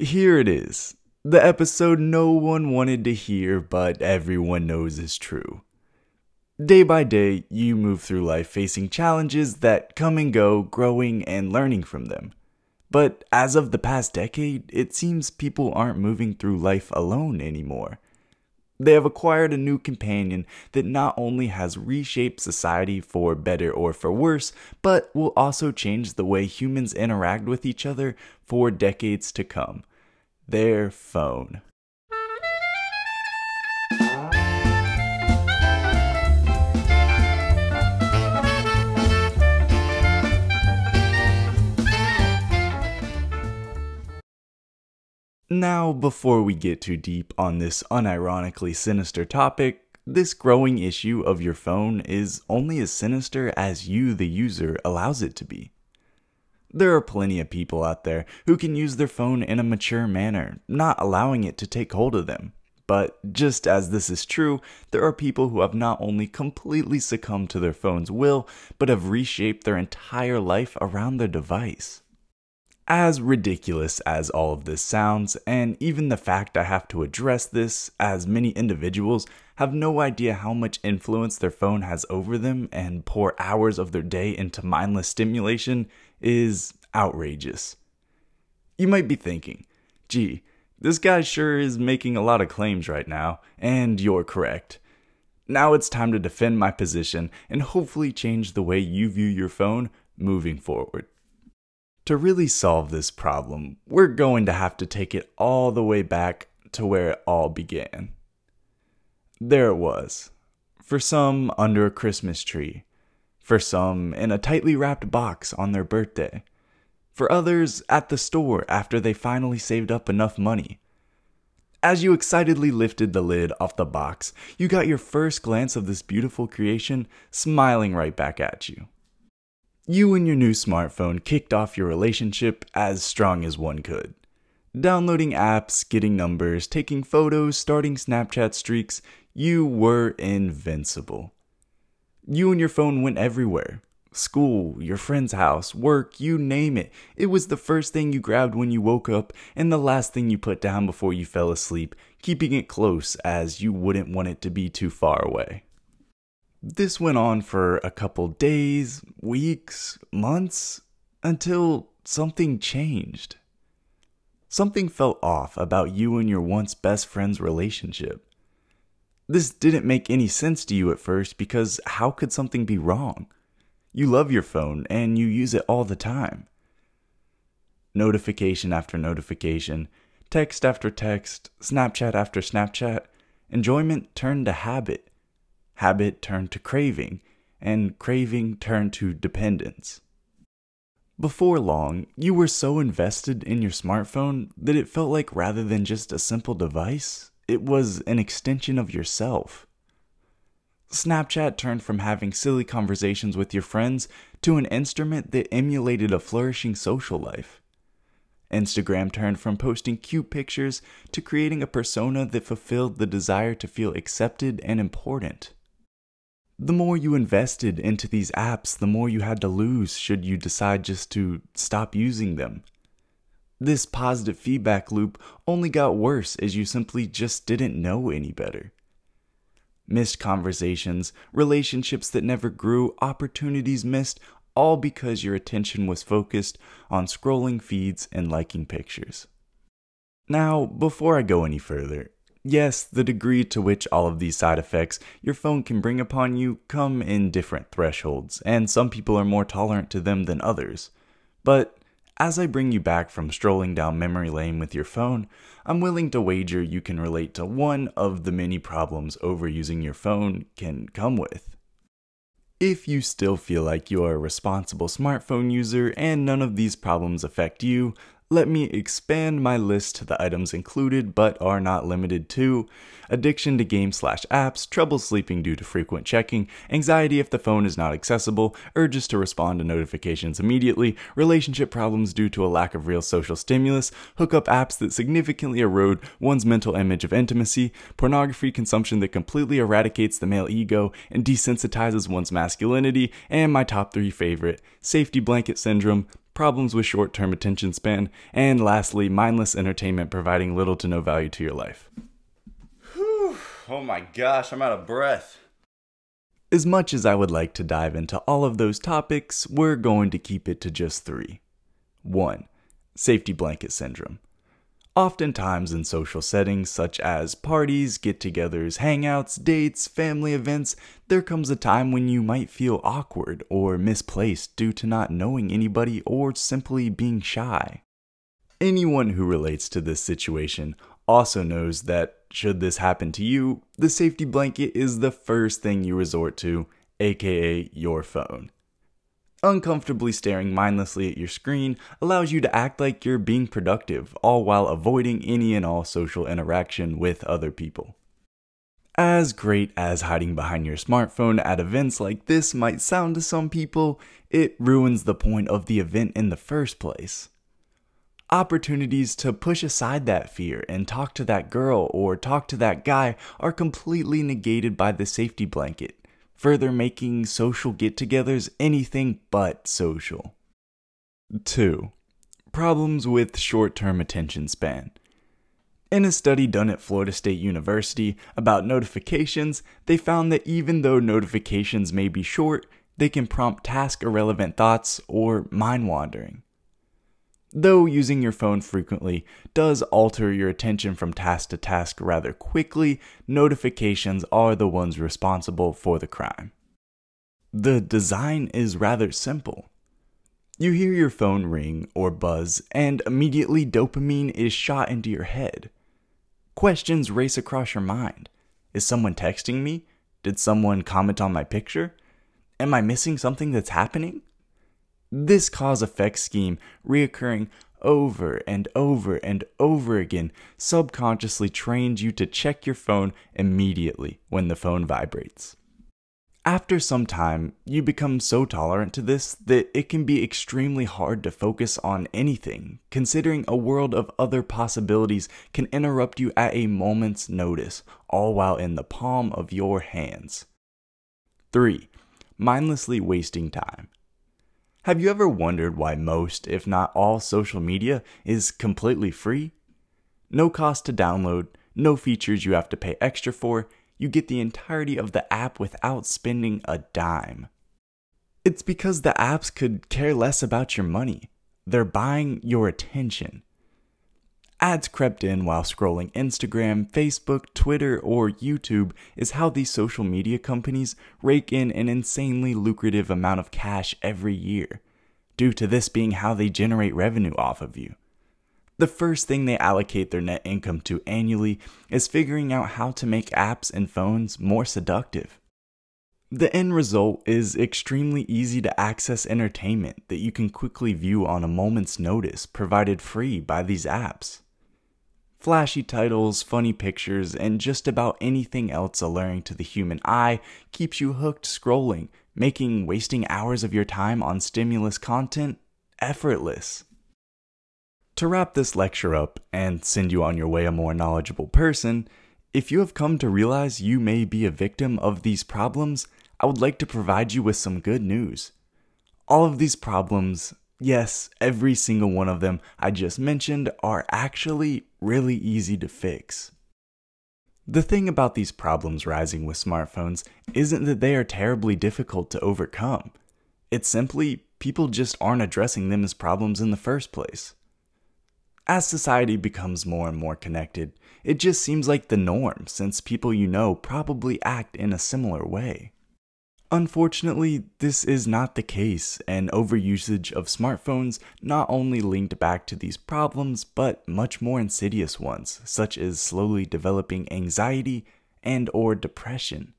Here it is. The episode no one wanted to hear, but everyone knows is true. Day by day, you move through life facing challenges that come and go, growing and learning from them. But as of the past decade, it seems people aren't moving through life alone anymore. They have acquired a new companion that not only has reshaped society for better or for worse, but will also change the way humans interact with each other for decades to come their phone. Now, before we get too deep on this unironically sinister topic, this growing issue of your phone is only as sinister as you, the user, allows it to be. There are plenty of people out there who can use their phone in a mature manner, not allowing it to take hold of them. But just as this is true, there are people who have not only completely succumbed to their phone's will, but have reshaped their entire life around their device. As ridiculous as all of this sounds, and even the fact I have to address this, as many individuals have no idea how much influence their phone has over them and pour hours of their day into mindless stimulation, is outrageous. You might be thinking, gee, this guy sure is making a lot of claims right now, and you're correct. Now it's time to defend my position and hopefully change the way you view your phone moving forward. To really solve this problem, we're going to have to take it all the way back to where it all began. There it was. For some, under a Christmas tree. For some, in a tightly wrapped box on their birthday. For others, at the store after they finally saved up enough money. As you excitedly lifted the lid off the box, you got your first glance of this beautiful creation smiling right back at you. You and your new smartphone kicked off your relationship as strong as one could. Downloading apps, getting numbers, taking photos, starting Snapchat streaks, you were invincible. You and your phone went everywhere school, your friend's house, work, you name it. It was the first thing you grabbed when you woke up and the last thing you put down before you fell asleep, keeping it close as you wouldn't want it to be too far away. This went on for a couple days, weeks, months, until something changed. Something felt off about you and your once best friend's relationship. This didn't make any sense to you at first because how could something be wrong? You love your phone and you use it all the time. Notification after notification, text after text, Snapchat after Snapchat, enjoyment turned to habit habit turned to craving, and craving turned to dependence. Before long, you were so invested in your smartphone that it felt like rather than just a simple device, it was an extension of yourself. Snapchat turned from having silly conversations with your friends to an instrument that emulated a flourishing social life. Instagram turned from posting cute pictures to creating a persona that fulfilled the desire to feel accepted and important. The more you invested into these apps, the more you had to lose should you decide just to stop using them. This positive feedback loop only got worse as you simply just didn't know any better. Missed conversations, relationships that never grew, opportunities missed, all because your attention was focused on scrolling feeds and liking pictures. Now, before I go any further, Yes, the degree to which all of these side effects your phone can bring upon you come in different thresholds, and some people are more tolerant to them than others. But as I bring you back from strolling down memory lane with your phone, I'm willing to wager you can relate to one of the many problems overusing your phone can come with. If you still feel like you are a responsible smartphone user and none of these problems affect you, let me expand my list to the items included but are not limited to addiction to games slash apps, trouble sleeping due to frequent checking, anxiety if the phone is not accessible, urges to respond to notifications immediately, relationship problems due to a lack of real social stimulus, hookup apps that significantly erode one's mental image of intimacy, pornography consumption that completely eradicates the male ego and desensitizes one's masculinity, and my top three favorite, safety blanket syndrome, problems with short term attention span, and lastly, mindless entertainment providing little to no value to your life. Whew. Oh my gosh, I'm out of breath. As much as I would like to dive into all of those topics, we're going to keep it to just three. 1. Safety blanket syndrome. Oftentimes, in social settings such as parties, get togethers, hangouts, dates, family events, there comes a time when you might feel awkward or misplaced due to not knowing anybody or simply being shy. Anyone who relates to this situation also knows that, should this happen to you, the safety blanket is the first thing you resort to, aka your phone uncomfortably staring mindlessly at your screen allows you to act like you're being productive, all while avoiding any and all social interaction with other people. As great as hiding behind your smartphone at events like this might sound to some people, it ruins the point of the event in the first place. Opportunities to push aside that fear and talk to that girl or talk to that guy are completely negated by the safety blanket further making social get togethers anything but social. 2. Problems with short term attention span. In a study done at Florida State University about notifications, they found that even though notifications may be short, they can prompt task irrelevant thoughts or mind wandering though using your phone frequently does alter your attention from task to task rather quickly, notifications are the ones responsible for the crime. The design is rather simple. You hear your phone ring or buzz, and immediately dopamine is shot into your head. Questions race across your mind. Is someone texting me? Did someone comment on my picture? Am I missing something that's happening? This cause effect scheme, reoccurring over and over and over again, subconsciously trains you to check your phone immediately when the phone vibrates. After some time, you become so tolerant to this that it can be extremely hard to focus on anything, considering a world of other possibilities can interrupt you at a moment's notice, all while in the palm of your hands. 3. Mindlessly wasting time. Have you ever wondered why most, if not all, social media is completely free? No cost to download, no features you have to pay extra for, you get the entirety of the app without spending a dime. It's because the apps could care less about your money. They're buying your attention. Ads crept in while scrolling Instagram, Facebook, Twitter, or YouTube is how these social media companies rake in an insanely lucrative amount of cash every year, due to this being how they generate revenue off of you. The first thing they allocate their net income to annually is figuring out how to make apps and phones more seductive. The end result is extremely easy to access entertainment that you can quickly view on a moment's notice, provided free by these apps. Flashy titles, funny pictures, and just about anything else alluring to the human eye keeps you hooked scrolling, making wasting hours of your time on stimulus content effortless. To wrap this lecture up and send you on your way a more knowledgeable person, if you have come to realize you may be a victim of these problems, I would like to provide you with some good news. All of these problems Yes, every single one of them I just mentioned are actually really easy to fix. The thing about these problems rising with smartphones isn't that they are terribly difficult to overcome. It's simply people just aren't addressing them as problems in the first place. As society becomes more and more connected, it just seems like the norm since people you know probably act in a similar way. Unfortunately, this is not the case, and overusage of smartphones not only linked back to these problems, but much more insidious ones, such as slowly developing anxiety and or depression.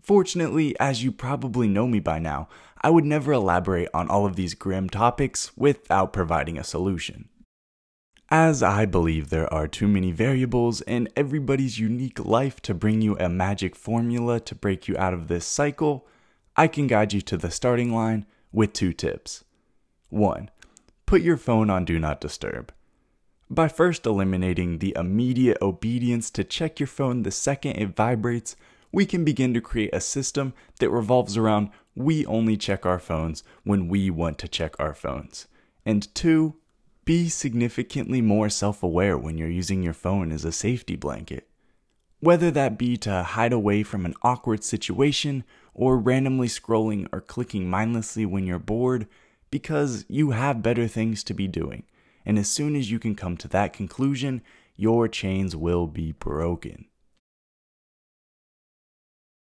Fortunately, as you probably know me by now, I would never elaborate on all of these grim topics without providing a solution. As I believe there are too many variables in everybody's unique life to bring you a magic formula to break you out of this cycle, I can guide you to the starting line with two tips. 1. Put your phone on Do Not Disturb. By first eliminating the immediate obedience to check your phone the second it vibrates, we can begin to create a system that revolves around we only check our phones when we want to check our phones. And two, be significantly more self aware when you're using your phone as a safety blanket. Whether that be to hide away from an awkward situation or randomly scrolling or clicking mindlessly when you're bored, because you have better things to be doing. And as soon as you can come to that conclusion, your chains will be broken.